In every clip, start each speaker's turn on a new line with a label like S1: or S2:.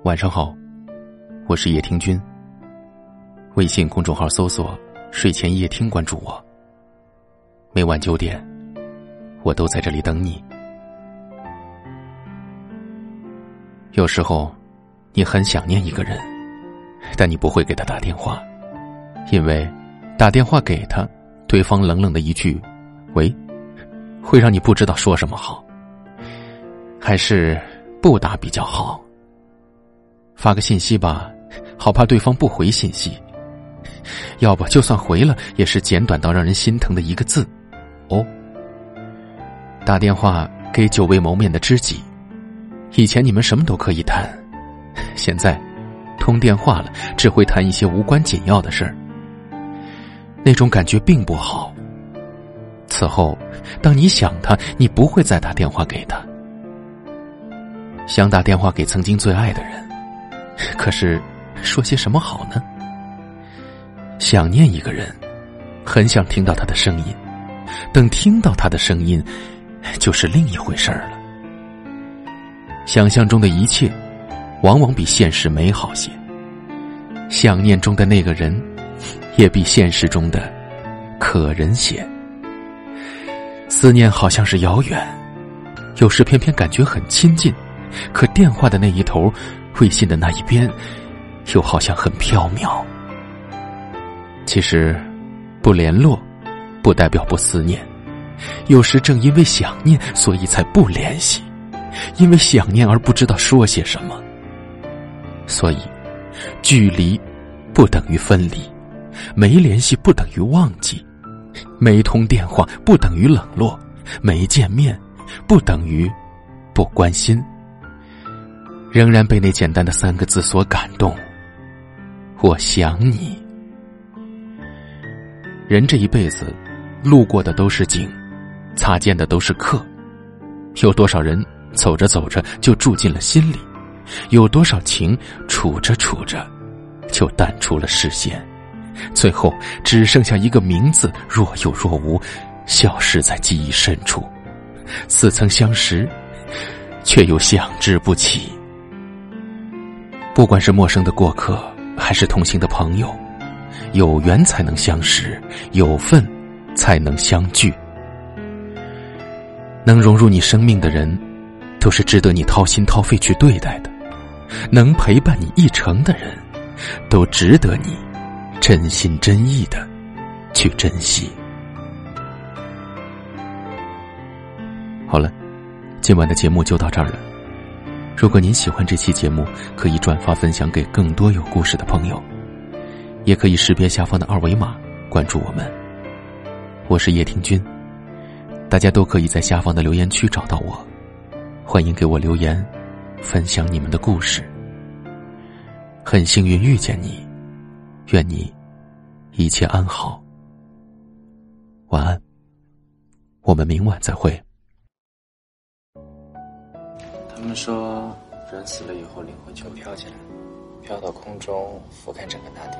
S1: 晚上好，我是叶听君。微信公众号搜索“睡前夜听”，关注我。每晚九点，我都在这里等你。有时候，你很想念一个人，但你不会给他打电话，因为打电话给他，对方冷冷的一句“喂”，会让你不知道说什么好。还是不打比较好。发个信息吧，好怕对方不回信息；要不就算回了，也是简短到让人心疼的一个字“哦”。打电话给久未谋面的知己，以前你们什么都可以谈，现在通电话了，只会谈一些无关紧要的事儿，那种感觉并不好。此后，当你想他，你不会再打电话给他。想打电话给曾经最爱的人，可是说些什么好呢？想念一个人，很想听到他的声音，等听到他的声音，就是另一回事儿了。想象中的一切，往往比现实美好些。想念中的那个人，也比现实中的可人些。思念好像是遥远，有时偏偏感觉很亲近。可电话的那一头，微信的那一边，又好像很飘渺。其实，不联络，不代表不思念。有时正因为想念，所以才不联系；因为想念而不知道说些什么。所以，距离不等于分离，没联系不等于忘记，没通电话不等于冷落，没见面不等于不关心。仍然被那简单的三个字所感动。我想你。人这一辈子，路过的都是景，擦肩的都是客。有多少人走着走着就住进了心里？有多少情处着处着就淡出了视线？最后只剩下一个名字，若有若无，消失在记忆深处。似曾相识，却又想之不起。不管是陌生的过客，还是同行的朋友，有缘才能相识，有份才能相聚。能融入你生命的人，都是值得你掏心掏肺去对待的；能陪伴你一程的人，都值得你真心真意的去珍惜。好了，今晚的节目就到这儿了。如果您喜欢这期节目，可以转发分享给更多有故事的朋友，也可以识别下方的二维码关注我们。我是叶听君，大家都可以在下方的留言区找到我，欢迎给我留言，分享你们的故事。很幸运遇见你，愿你一切安好，晚安，我们明晚再会。
S2: 他们说，人死了以后，灵魂就飘起来，飘到空中，俯瞰整个大地。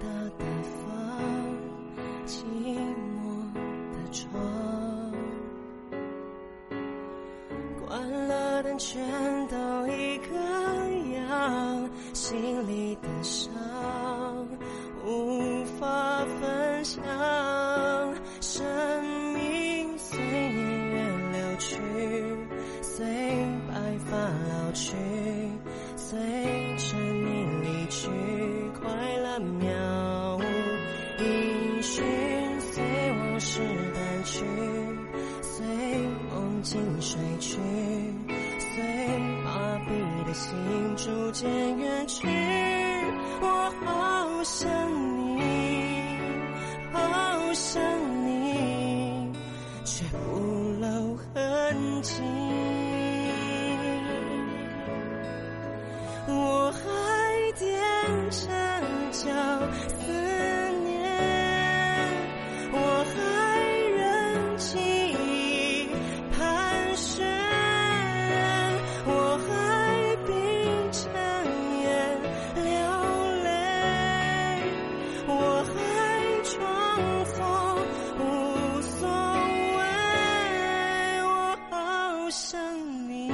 S3: 大大方，寂寞的窗，关了灯全都一个样，心里的伤无法分享，是淡去，随梦境睡去，随麻痹的心逐渐远去。我好想你，好想你，却不。
S4: 露痕迹。好想你，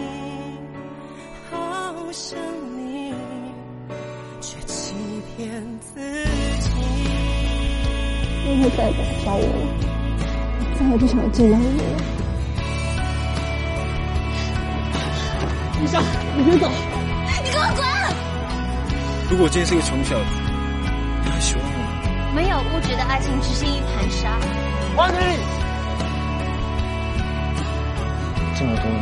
S4: 好想你，却欺骗自己。
S5: 你会再也不找我了，再也不想见到你了。医生，你别走！
S6: 如果我今天是个穷小子，你还喜欢我？
S7: 没有物质的爱情只是一盘沙。
S6: 王婷，这么多年，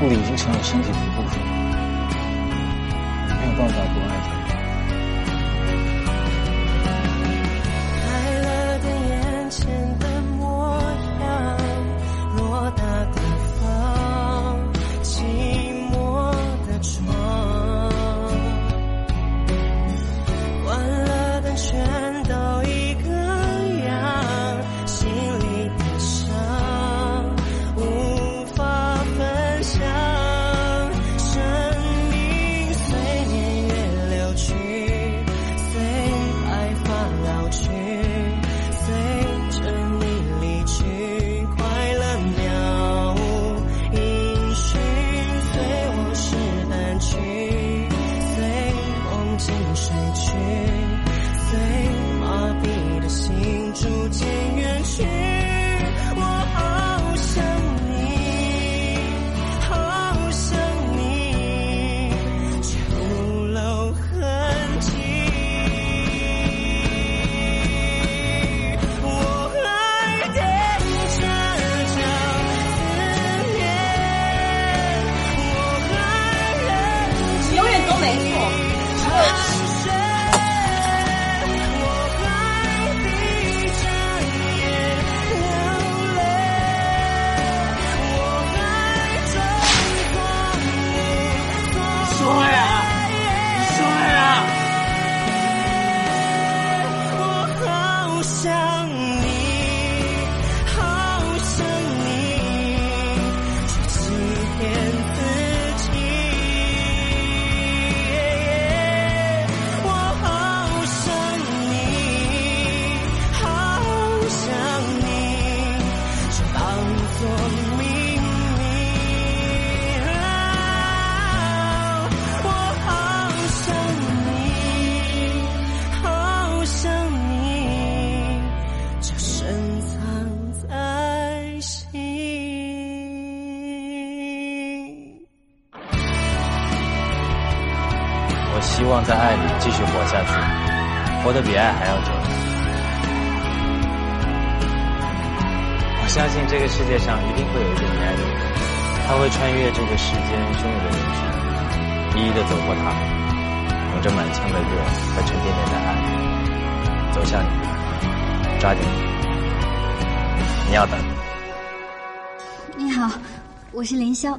S6: 顾里已经成了身体的一部分，没有办法不爱
S3: 她。希望在爱里继续活下去，活得比爱还要久。我相信这个世界上一定会有一个你爱的人，他会穿越这个世间汹涌的人群，一一的走过他，捧着满腔的热和沉甸甸的爱，走向你，抓紧你，你要等。
S7: 你好，我是凌霄。